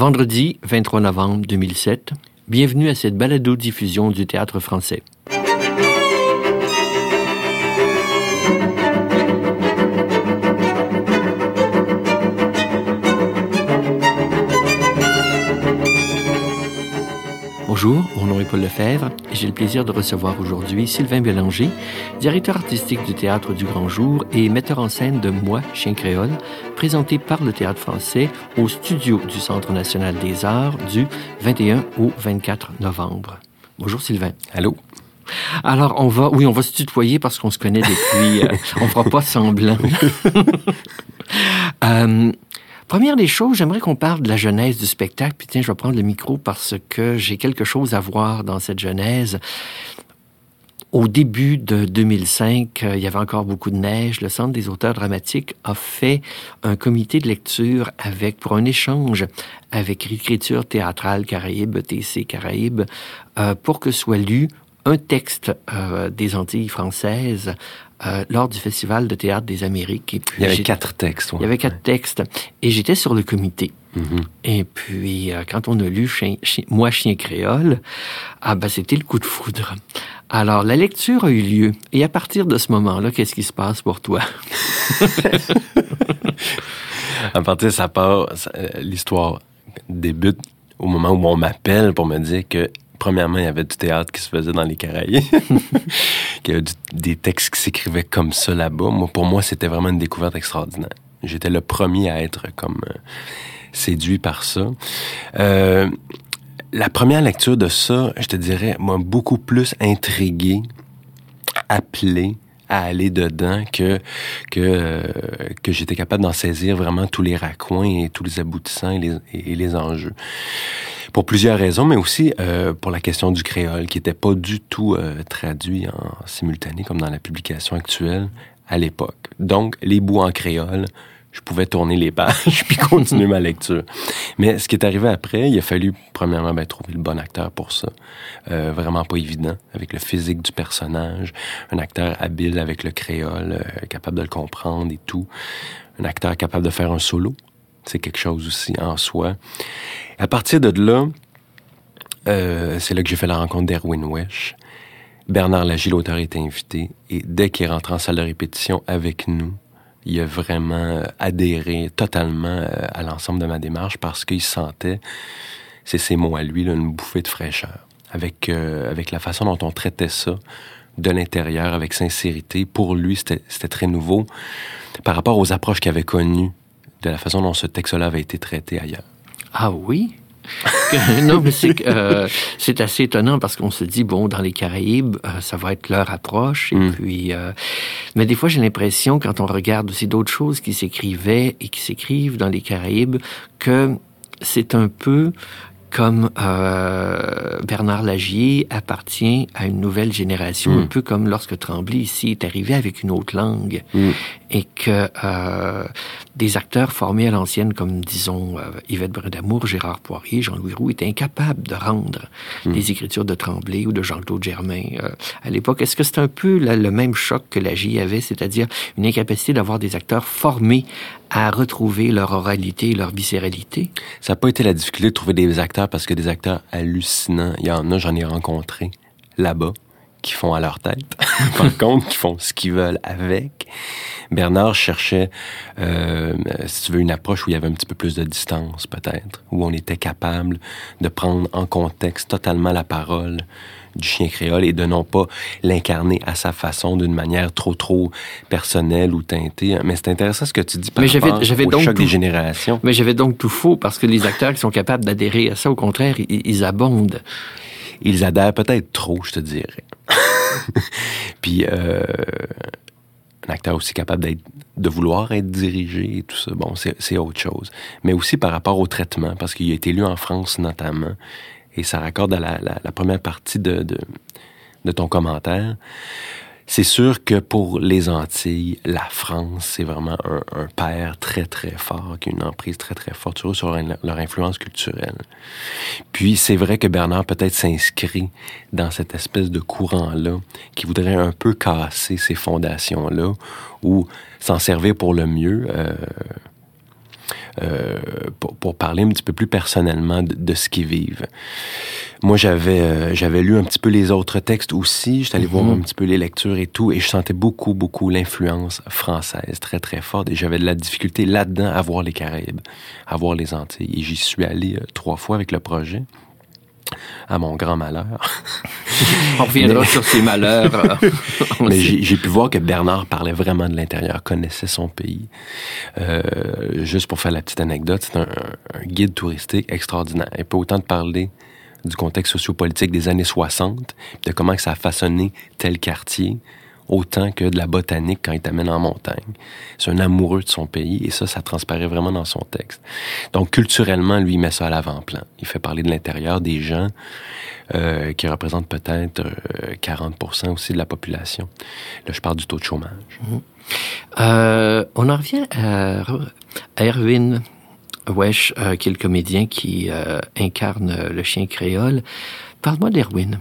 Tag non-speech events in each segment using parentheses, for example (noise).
Vendredi 23 novembre 2007. Bienvenue à cette balado-diffusion du théâtre français. Bonjour, mon nom est Paul Lefebvre et j'ai le plaisir de recevoir aujourd'hui Sylvain Bélanger, directeur artistique du Théâtre du Grand Jour et metteur en scène de Moi, Chien Créole, présenté par le Théâtre français au studio du Centre national des arts du 21 au 24 novembre. Bonjour Sylvain. Allô? Alors, on va, oui, on va se tutoyer parce qu'on se connaît depuis, euh, on fera pas semblant. (laughs) euh, Première des choses, j'aimerais qu'on parle de la genèse du spectacle. Puis tiens, je vais prendre le micro parce que j'ai quelque chose à voir dans cette genèse. Au début de 2005, euh, il y avait encore beaucoup de neige. Le Centre des auteurs dramatiques a fait un comité de lecture avec, pour un échange avec l'écriture théâtrale Caraïbe, TC Caraïbe, euh, pour que soit lu un texte euh, des Antilles françaises euh, lors du Festival de théâtre des Amériques. Et puis, il y avait quatre textes. Il y avait quatre textes. Et j'étais sur le comité. Mm-hmm. Et puis, euh, quand on a lu chien, Moi, chien créole, ah ben, c'était le coup de foudre. Alors, la lecture a eu lieu. Et à partir de ce moment-là, qu'est-ce qui se passe pour toi? (laughs) à partir de ça part, euh, l'histoire débute au moment où on m'appelle pour me dire que premièrement, il y avait du théâtre qui se faisait dans les Caraïbes, (laughs) qu'il y avait des textes qui s'écrivaient comme ça là-bas. Moi, pour moi, c'était vraiment une découverte extraordinaire. J'étais le premier à être comme euh, séduit par ça. Euh, la première lecture de ça, je te dirais, m'a beaucoup plus intrigué, appelé à aller dedans que que euh, j'étais capable d'en saisir vraiment tous les raccoins et tous les aboutissants et les enjeux pour plusieurs raisons, mais aussi euh, pour la question du créole, qui n'était pas du tout euh, traduit en simultané comme dans la publication actuelle à l'époque. Donc, les bouts en créole, je pouvais tourner les pages (laughs) puis continuer ma lecture. Mais ce qui est arrivé après, il a fallu premièrement ben, trouver le bon acteur pour ça. Euh, vraiment pas évident avec le physique du personnage, un acteur habile avec le créole, euh, capable de le comprendre et tout, un acteur capable de faire un solo c'est quelque chose aussi en soi. À partir de là, euh, c'est là que j'ai fait la rencontre d'Erwin Wesh. Bernard Lagie, l'auteur, est invité. Et dès qu'il est rentré en salle de répétition avec nous, il a vraiment euh, adhéré totalement euh, à l'ensemble de ma démarche parce qu'il sentait, c'est ses mots à lui, une bouffée de fraîcheur. Avec, avec la façon dont on traitait ça de l'intérieur, avec sincérité. Pour lui, c'était très nouveau par rapport aux approches qu'il avait connues de la façon dont ce texte-là avait été traité ailleurs. Ah oui? (laughs) non, mais euh, c'est assez étonnant parce qu'on se dit bon dans les Caraïbes euh, ça va être leur approche et mm. puis euh, mais des fois j'ai l'impression quand on regarde aussi d'autres choses qui s'écrivaient et qui s'écrivent dans les Caraïbes que c'est un peu comme euh, Bernard Lagier appartient à une nouvelle génération, un mm. peu comme lorsque Tremblay ici est arrivé avec une autre langue, mm. et que euh, des acteurs formés à l'ancienne, comme disons euh, Yvette Bredamour, Gérard Poirier, Jean-Louis Roux, étaient incapables de rendre mm. les écritures de Tremblay ou de Jean-Claude Germain euh, à l'époque. Est-ce que c'est un peu le même choc que Lagier avait, c'est-à-dire une incapacité d'avoir des acteurs formés à retrouver leur oralité et leur viscéralité? Ça n'a pas été la difficulté de trouver des acteurs parce que des acteurs hallucinants, il y en a, j'en ai rencontré là-bas qui font à leur tête, (laughs) par contre, qui font ce qu'ils veulent avec. Bernard cherchait, euh, si tu veux, une approche où il y avait un petit peu plus de distance, peut-être, où on était capable de prendre en contexte totalement la parole, du chien créole et de non pas l'incarner à sa façon d'une manière trop trop personnelle ou teintée. Mais c'est intéressant ce que tu dis par mais rapport j'avais au donc choc des générations. Mais j'avais donc tout faux parce que les acteurs qui sont capables d'adhérer à ça, au contraire, ils, abondent. Ils adhèrent peut-être trop, je te dirais. (laughs) Puis euh, un acteur aussi capable d'être, de vouloir être dirigé et tout ça, bon, c'est autre chose. Mais aussi par rapport au traitement, parce qu'il a été lu en France notamment, et ça raccorde à la, première partie de, de, ton commentaire. C'est sûr que pour les Antilles, la France, c'est vraiment un, père très, très fort, qui a une emprise très, très forte sur, sur leur influence culturelle. Puis c'est vrai que Bernard peut-être s'inscrit dans cette espèce de courant-là, qui voudrait un peu casser ces fondations-là, ou s'en servir pour le mieux. Euh, euh, pour, pour, parler un petit peu plus personnellement de, de ce qu'ils vivent. Moi, j'avais euh, j'avais lu un petit peu les autres textes aussi. J'étais allé voir Mhm. un petit peu les lectures et tout, et je sentais beaucoup, beaucoup l'influence française très, très forte. Et j'avais de la difficulté là-dedans à voir les Caraïbes, à voir les Antilles. Et j'y suis allé euh, trois fois avec le projet, à mon grand malheur. (laughs) On reviendra (laughs) Mais- sur ces malheurs. Mais j'ai pu voir que Bernard parlait vraiment de l'intérieur, connaissait son pays. Euh, juste pour faire la petite anecdote, c'est un, un guide touristique extraordinaire. Il peut autant te parler du contexte sociopolitique des années 60, puis de comment que ça a façonné tel quartier, autant que de la botanique quand il t'amène en montagne. C'est un amoureux de son pays et ça, ça transparaît vraiment dans son texte. Donc culturellement, lui, il met ça à l'avant-plan. Il fait parler de l'intérieur des gens euh, qui représentent peut-être euh, 40% aussi de la population. Là, je parle du taux de chômage. Euh, on en revient à, à Erwin Wesh, euh, qui est le comédien qui incarne le chien créole. Parle-moi d'Erwin.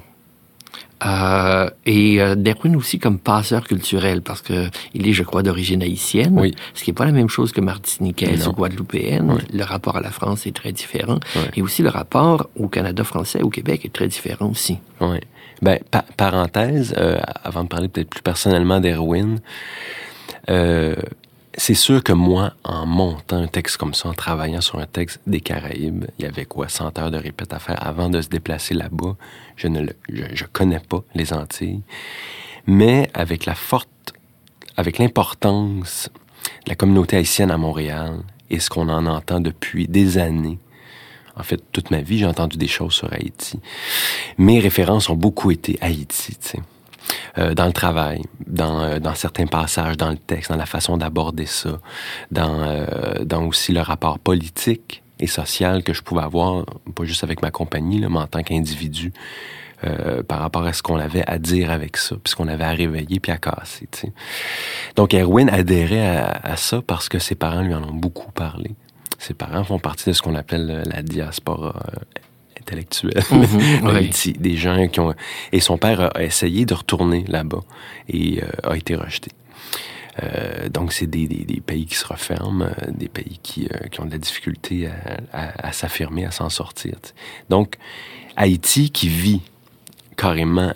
Euh, et euh, d'Erwin aussi comme passeur culturel, parce que il est, je crois, d'origine haïtienne, Oui. ce qui n'est pas la même chose que martiniquaise ou guadeloupéenne. Oui. Le rapport à la France est très différent. Oui. Et aussi le rapport au Canada français, au Québec, est très différent aussi. Oui. Ben, pa- parenthèse, euh, avant de parler peut-être plus personnellement d'Erwin, euh, c'est sûr que moi, en montant un texte comme ça, en travaillant sur un texte des Caraïbes, il y avait quoi, 100 heures de répète à faire avant de se déplacer là-bas. Je ne le, je, je connais pas les Antilles. Mais avec la forte, avec l'importance de la communauté haïtienne à Montréal et ce qu'on en entend depuis des années, en fait, toute ma vie, j'ai entendu des choses sur Haïti. Mes références ont beaucoup été Haïti, tu sais. Euh, dans le travail, dans, euh, dans certains passages, dans le texte, dans la façon d'aborder ça, dans, euh, dans aussi le rapport politique et social que je pouvais avoir, pas juste avec ma compagnie, mais en tant qu'individu, par rapport à ce qu'on avait à dire avec ça, puis ce qu'on avait à réveiller puis à casser. Donc Erwin adhérait à, à ça parce que ses parents lui en ont beaucoup parlé. Ses parents font partie de ce qu'on appelle la diaspora intellectuelle Mhm. (laughs) Des gens qui ont... Et son père a essayé de retourner là-bas et euh, a été rejeté. Euh, donc, c'est des, des, des pays qui se referment, euh, des pays qui, euh, qui ont de la difficulté à, s'affirmer, à s'en sortir. Donc, Haïti qui vit carrément,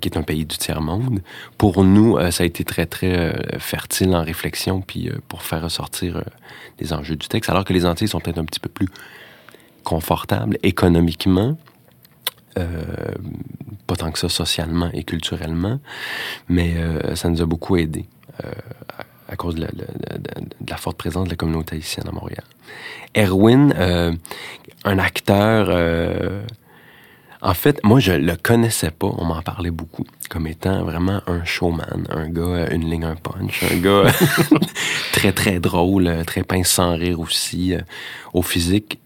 qui est un pays du tiers-monde, pour nous, ça a été très, très fertile en réflexion, puis pour faire ressortir les enjeux du texte, alors que les Antilles sont peut-être un petit peu plus confortables économiquement, euh, pas tant que ça socialement et culturellement, mais euh, ça nous a beaucoup aidé euh, à, à cause de la, de- de- de la forte présence de la communauté haïtienne à Montréal. Erwin, un acteur, en fait, moi je le connaissais pas, on m'en parlait beaucoup, comme étant vraiment un showman, un gars, une ligne, un punch, un gars (laughs) (laughs) très très drôle, très pince sans rire aussi, au physique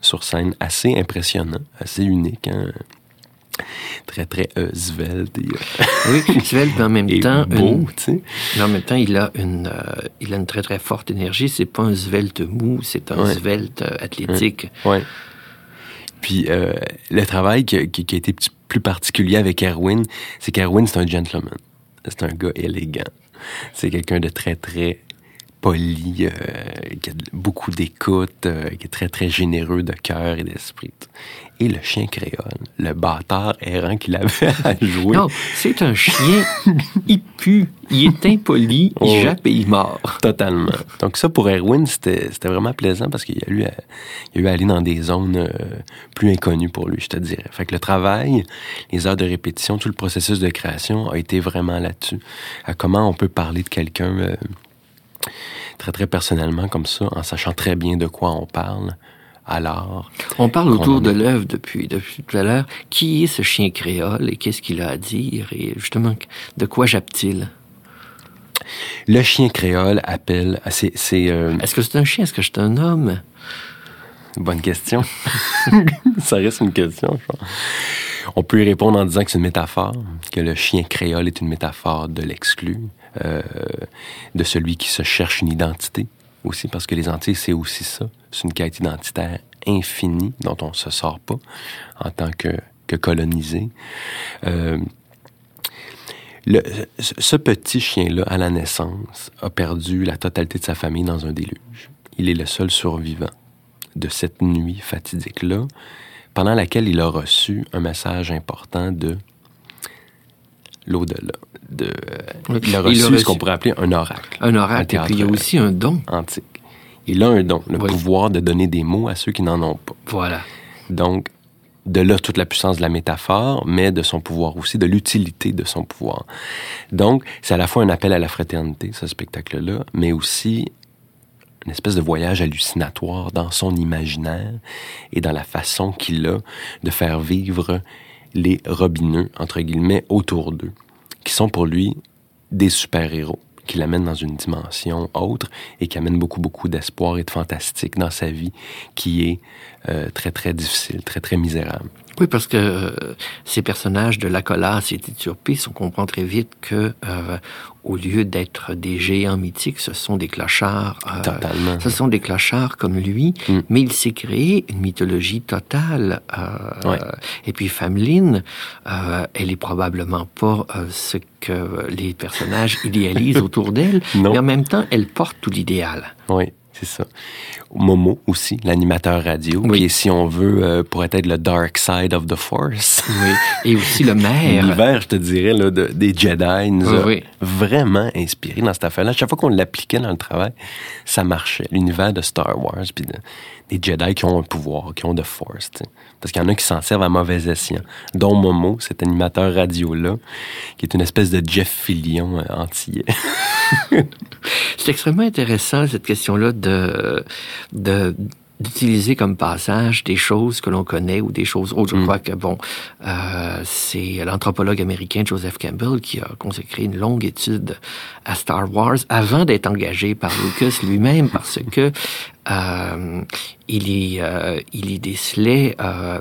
sur scène assez impressionnant, assez unique, hein? très très euh, svelte et, euh, Oui, (laughs) culturel, mais en même temps, beau, une- mais en même temps, il a une, euh, il a une très très forte énergie. C'est pas un svelte mou, c'est un Ouais. svelte euh, athlétique. Ouais. Puis euh, le travail qui, qui- qui a été plus particulier avec Erwin, c'est qu'Erwin, c'est un gentleman. C'est un gars élégant. C'est quelqu'un de très, très poli, euh, qui a beaucoup d'écoute, euh, qui est très, très généreux de cœur et d'esprit. Et le chien créole, le bâtard errant qu'il avait à jouer. Non, c'est un chien. (laughs) il pue, il est impoli, il jappe et il mord. Totalement. Donc ça, pour Erwin, c'était vraiment plaisant parce qu'il a, eu à, il a eu à aller dans des zones euh, plus inconnues pour lui, je te dirais. Fait que le travail, les heures de répétition, tout le processus de création a été vraiment là-dessus. À comment on peut parler de quelqu'un très, très personnellement comme ça, en sachant très bien de quoi on parle. Alors, On parle autour en de l'œuvre depuis, depuis tout à l'heure. Qui est ce chien créole et qu'est-ce qu'il a à dire et justement, de quoi jappe-t-il? le chien créole appelle... C'est... euh, Est-ce que c'est un chien? Est-ce que c'est un homme? Bonne question. (laughs) ça reste une question, je pense. On peut y répondre en disant que c'est une métaphore, que le chien créole est une métaphore de l'exclu, euh, de celui qui se cherche une identité aussi, parce que les Antilles, c'est aussi ça. C'est une quête identitaire infinie dont on ne se sort pas en tant que, que colonisé. Euh, le- ce petit chien-là, à la naissance, a perdu la totalité de sa famille dans un déluge. il est le seul survivant de cette nuit fatidique-là, pendant laquelle il a reçu un message important de l'au-delà. De, il a reçu, ce qu'on pourrait appeler un oracle. Un oracle, et puis il y a aussi un don. Antique. Il a un don, le pouvoir de donner des mots à ceux qui n'en ont pas. Voilà. Donc, de là toute la puissance de la métaphore, mais de son pouvoir aussi, de l'utilité de son pouvoir. Donc, c'est à la fois un appel à la fraternité, ce spectacle-là, mais aussi une espèce de voyage hallucinatoire dans son imaginaire et dans la façon qu'il a de faire vivre les robineux, entre guillemets, autour d'eux, qui sont pour lui des super-héros qui l'amènent dans une dimension autre et qui amènent beaucoup, beaucoup d'espoir et de fantastique dans sa vie qui est euh, très, très difficile, très, très misérable. Oui, parce que euh, ces personnages de la colasse et Turpis, on comprend très vite que euh, au lieu d'être des géants mythiques, ce sont des clochards. Euh, Totalement. Ce sont des clochards comme lui, mm. mais il s'est créé une mythologie totale. Et puis Fameline, elle est probablement pas ce que les personnages idéalisent (laughs) autour d'elle, mais en même temps, elle porte tout l'idéal. Oui. C'est ça. Momo aussi, l'animateur radio, oui. qui, si on veut, euh, pourrait être le dark side of the force. Oui. Et aussi le maire. L'univers, je te dirais, là, de, des Jedi nous a vraiment inspiré dans cette affaire-là. Chaque fois qu'on l'appliquait dans le travail, ça marchait. L'univers de Star Wars, puis des Jedi qui ont un pouvoir, qui ont de force. Parce qu'il y en a qui s'en servent à mauvais escient. Dont Momo, cet animateur radio-là, qui est une espèce de Jeff Fillion euh, entier. (laughs) C'est extrêmement intéressant, cette question-là de d'utiliser comme passage des choses que l'on connaît ou des choses autres. Je mm. crois que, bon, euh, c'est l'anthropologue américain Joseph Campbell qui a consacré une longue étude à Star Wars avant d'être engagé par Lucas lui-même parce que euh, il, y, euh, il y décelait euh,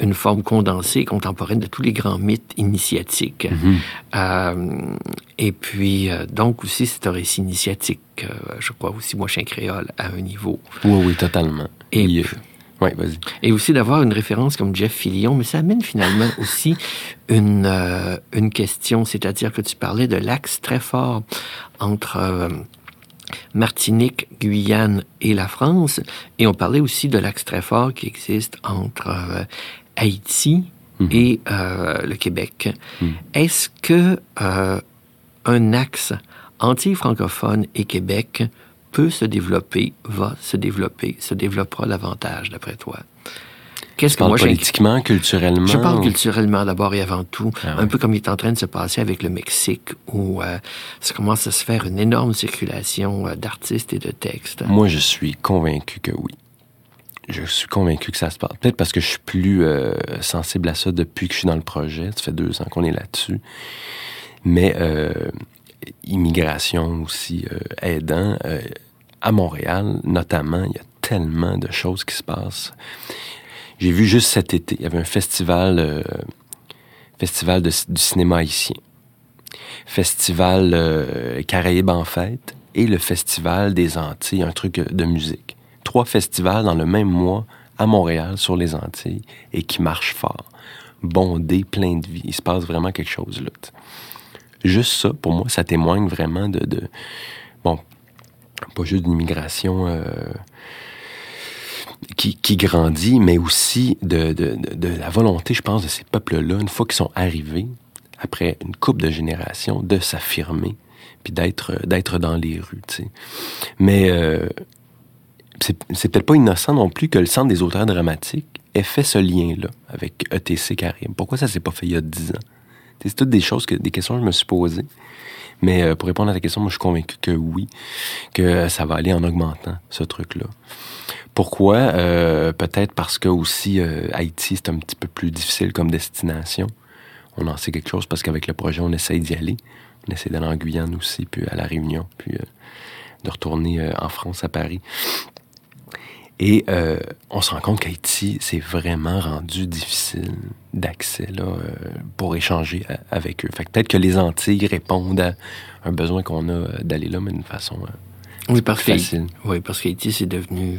une forme condensée contemporaine de tous les grands mythes initiatiques. Mm-hmm. euh, et puis, euh, donc aussi, c'est un récit initiatique, euh, je crois aussi, moi, chien créole, à un niveau. Oui, oui, totalement. Et, oui, vas-y. Et aussi d'avoir une référence comme Jeff Fillion, mais ça amène finalement (laughs) aussi une, une question, c'est-à-dire que tu parlais de l'axe très fort entre Martinique, Guyane et la France, et on parlait aussi de l'axe très fort qui existe entre Haïti mhm. et euh, le Québec. Mhm. Est-ce que euh, un axe anti-francophone et Québec peut se développer, va se développer, se développera davantage, d'après toi? Qu'est-ce que moi politiquement, culturellement? Je parle culturellement d'abord et avant tout, ah un peu comme il est en train de se passer avec le Mexique, où euh, ça commence à se faire une énorme circulation d'artistes et de textes. Moi, je suis convaincu que oui je suis convaincu que ça se passe. Peut-être parce que je suis plus euh, sensible à ça depuis que je suis dans le projet. Ça fait deux ans qu'on est là-dessus. Mais euh, immigration aussi euh, aidant. Euh, à Montréal, notamment, il y a tellement de choses qui se passent. J'ai vu juste cet été, il y avait un festival, euh, festival du cinéma haïtien, festival euh, Caraïbes en fête et le festival des Antilles, un truc de musique trois festivals dans le même mois à Montréal, sur les Antilles, et qui marchent fort. Bondé, plein de vie. Il se passe vraiment quelque chose là. Juste ça, pour moi, ça témoigne vraiment de... bon, pas juste d'une immigration... Euh, qui, qui, grandit, mais aussi de, de, de, la volonté, je pense, de ces peuples-là, une fois qu'ils sont arrivés, après une couple de générations, de s'affirmer, puis d'être dans les rues. Mais euh, c'est peut-être pas innocent non plus que le Centre des auteurs dramatiques ait fait ce lien-là avec ETC Karim. Pourquoi ça s'est pas fait il y a dix ans? C'est toutes des choses, que, des questions que je me suis posées. Mais euh, pour répondre à ta question, moi, je suis convaincu que oui, que ça va aller en augmentant, ce truc-là. Pourquoi? Euh, peut-être parce que aussi euh, Haïti, c'est un petit peu plus difficile comme destination. On en sait quelque chose parce qu'avec le projet, on essaye d'y aller. On essaie d'aller en Guyane aussi, puis à La Réunion, puis de retourner en France, à Paris. Et euh, on se rend compte qu'Haïti, c'est vraiment rendu difficile d'accès là, euh, pour échanger avec eux. Fait que peut-être que les Antilles répondent à un besoin qu'on a d'aller là, mais d'une façon euh, oui, parce facile. Oui, parce qu'Haïti, c'est devenu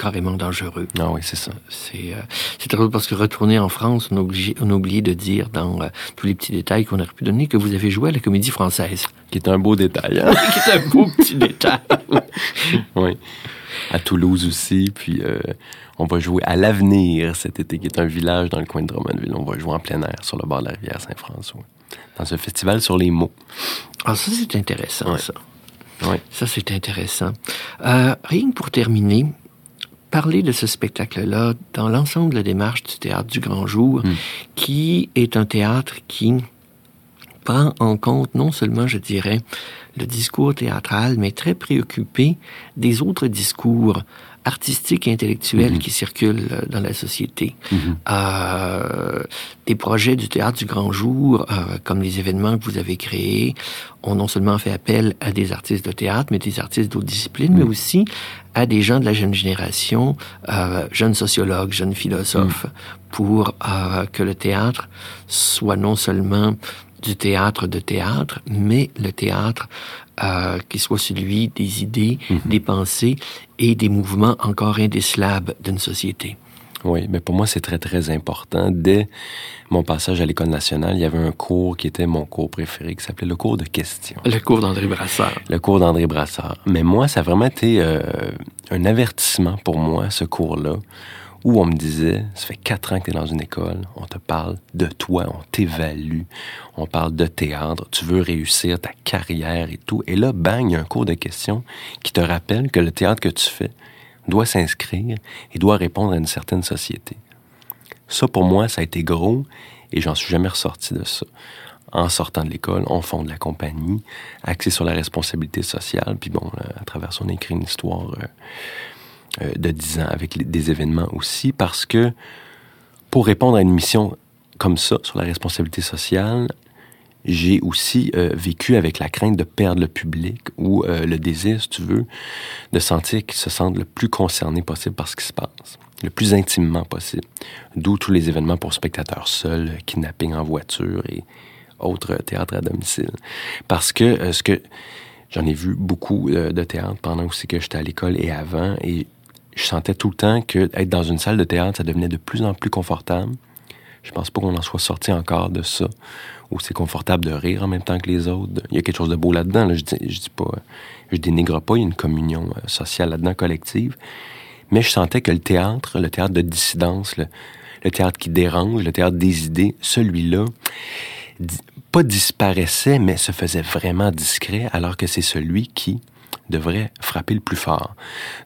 carrément dangereux. Ah oui, c'est ça. C'est c'est drôle parce que retourner en France, on a, obligé, on de dire dans tous les petits détails qu'on aurait pu donner que vous avez joué à la comédie française. Qui est un beau détail. Hein? (laughs) qui est un beau petit détail. (laughs) oui. À Toulouse aussi. Puis euh, on va jouer à l'Avenir cet été, qui est un village dans le coin de Drummondville. On va jouer en plein air sur le bord de la rivière Saint-François, dans un festival sur les mots. Ah, ça, c'est intéressant, ça. Oui. Ça, c'est intéressant. Euh, rien que pour terminer, parler de ce spectacle-là dans l'ensemble de la démarche du théâtre du grand jour, hmm. qui est un théâtre qui prend en compte non seulement, je dirais, le discours théâtral, mais très préoccupé des autres discours artistiques et intellectuels mhm. qui circulent euh, dans la société. Mhm. euh, des projets du théâtre du grand jour, euh, comme les événements que vous avez créés, ont non seulement fait appel à des artistes de théâtre, mais des artistes d'autres disciplines, mais mhm. aussi à des gens de la jeune génération, euh, jeunes sociologues, jeunes philosophes, pour euh, que le théâtre soit non seulement du théâtre de théâtre, mais le théâtre euh, qui soit celui des idées, mhm. des pensées et des mouvements encore indécelables d'une société. Oui, mais pour moi, c'est très, très important. Dès mon passage à l'École nationale, il y avait un cours qui était mon cours préféré, qui s'appelait le cours de questions. Le cours d'André Brassard. Le cours d'André Brassard. Mais moi, ça a vraiment été euh, un avertissement pour moi, ce cours-là, où on me disait, ça fait quatre ans que tu es dans une école, on te parle de toi, on t'évalue, on parle de théâtre, tu veux réussir ta carrière et tout. Et là, bang, il y a un cours de questions qui te rappelle que le théâtre que tu fais doit s'inscrire et doit répondre à une certaine société. Ça, pour moi, ça a été gros et j'en suis jamais ressorti de ça. En sortant de l'école, on fonde la compagnie, axée sur la responsabilité sociale, puis bon, à travers son écrit une histoire... Euh, de 10 ans, avec des événements aussi, parce que pour répondre à une mission comme ça, sur la responsabilité sociale, j'ai aussi euh, vécu avec la crainte de perdre le public ou euh, le désir, si tu veux, de sentir qu'ils se sentent le plus concernés possible par ce qui se passe, le plus intimement possible. D'où tous les événements pour spectateurs seuls, kidnapping en voiture et autres théâtres à domicile. Parce que ce que j'en ai vu beaucoup de théâtre pendant aussi que j'étais à l'école et avant, et je sentais tout le temps que être dans une salle de théâtre, ça devenait de plus en plus confortable. Je pense pas qu'on en soit sorti encore de ça, où c'est confortable de rire en même temps que les autres. Il y a quelque chose de beau là-dedans. Je, dis, je dis pas, je dénigre pas, il y a une communion euh, sociale là-dedans collective. Mais je sentais que le théâtre, le théâtre de dissidence, le, le théâtre qui dérange, le théâtre des idées, celui-là, pas disparaissait, mais se faisait vraiment discret, alors que c'est celui qui, devrait frapper le plus fort.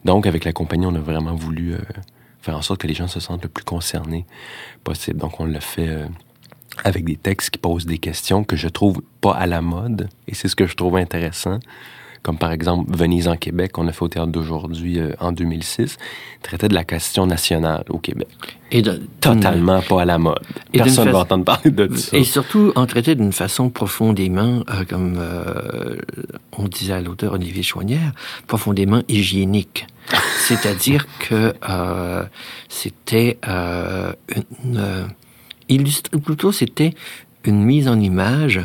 Donc, avec la compagnie, on a vraiment voulu euh, faire en sorte que les gens se sentent le plus concernés possible. Donc, on le fait euh, avec des textes qui posent des questions que je trouve pas à la mode, et c'est ce que je trouve intéressant comme par exemple Venise en Québec, qu'on a fait au théâtre d'aujourd'hui euh, en 2006, traitait de la question nationale au Québec. Et Totalement pas à la mode. Personne ne va entendre parler de ça. Et surtout, on traitait d'une façon profondément, euh, comme euh, on disait à l'auteur Olivier Chouanière, profondément hygiénique. (laughs) C'est-à-dire que c'était une... illustre, plutôt, c'était une mise en image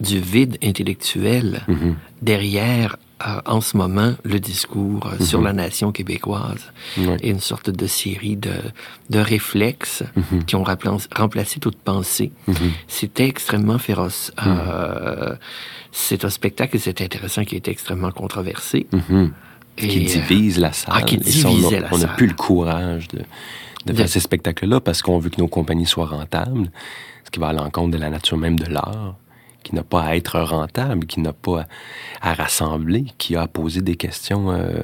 du vide intellectuel mhm. Derrière euh, en ce moment le discours euh, sur mhm. la nation québécoise et une sorte de série de, de réflexes mhm. qui ont remplacé toute pensée. C'était extrêmement féroce. Euh, c'est un spectacle, c'est intéressant, qui est extrêmement controversé. Et, qui divise la salle. Ah, qui divise la on n'a plus le courage de, de, faire ces spectacles-là parce qu'on veut que nos compagnies soient rentables, ce qui va à l'encontre de la nature même de l'art qui n'a pas à être rentable, qui n'a pas à, rassembler, qui a à poser des questions euh,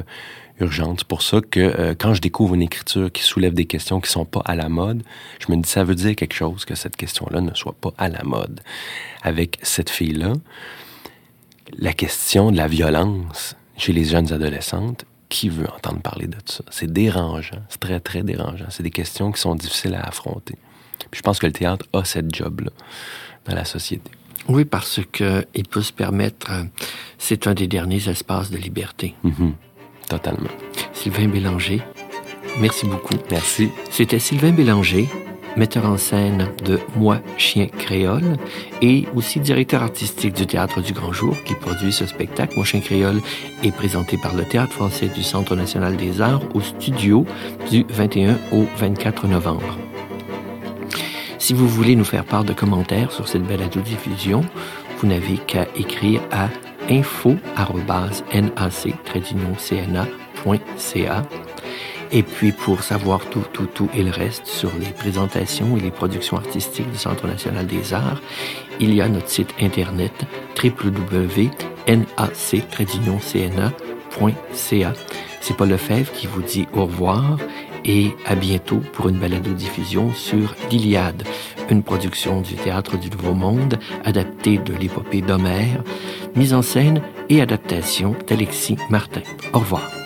urgentes. C'est pour ça que euh, quand je découvre une écriture qui soulève des questions qui sont pas à la mode, je me dis ça veut dire quelque chose que cette question-là ne soit pas à la mode. Avec cette fille-là, la question de la violence chez les jeunes adolescentes, qui veut entendre parler de ça? C'est dérangeant, c'est très, très dérangeant. C'est des questions qui sont difficiles à affronter. je pense que le théâtre a cette job-là dans la société. Oui, parce que il peut se permettre, euh, c'est un des derniers espaces de liberté. Mhm. Totalement. Sylvain Bélanger, merci beaucoup. Merci. C'était Sylvain Bélanger, metteur en scène de Moi, Chien Créole, et aussi directeur artistique du Théâtre du Grand Jour, qui produit ce spectacle. Moi, Chien Créole est présenté par le Théâtre français du Centre national des arts au studio du 21 au 24 novembre. Si vous voulez nous faire part de commentaires sur cette balado-diffusion, vous n'avez qu'à écrire à info.nac-cna.ca Et puis pour savoir tout, tout, tout et le reste sur les présentations et les productions artistiques du Centre national des arts, il y a notre site internet www.nac-cna.ca. C'est Paul Lefebvre qui vous dit au revoir et à bientôt pour une balado-diffusion sur l'Iliade, une production du Théâtre du Nouveau Monde adaptée de l'épopée d'Homère, mise en scène et adaptation d'Alexis Martin. Au revoir.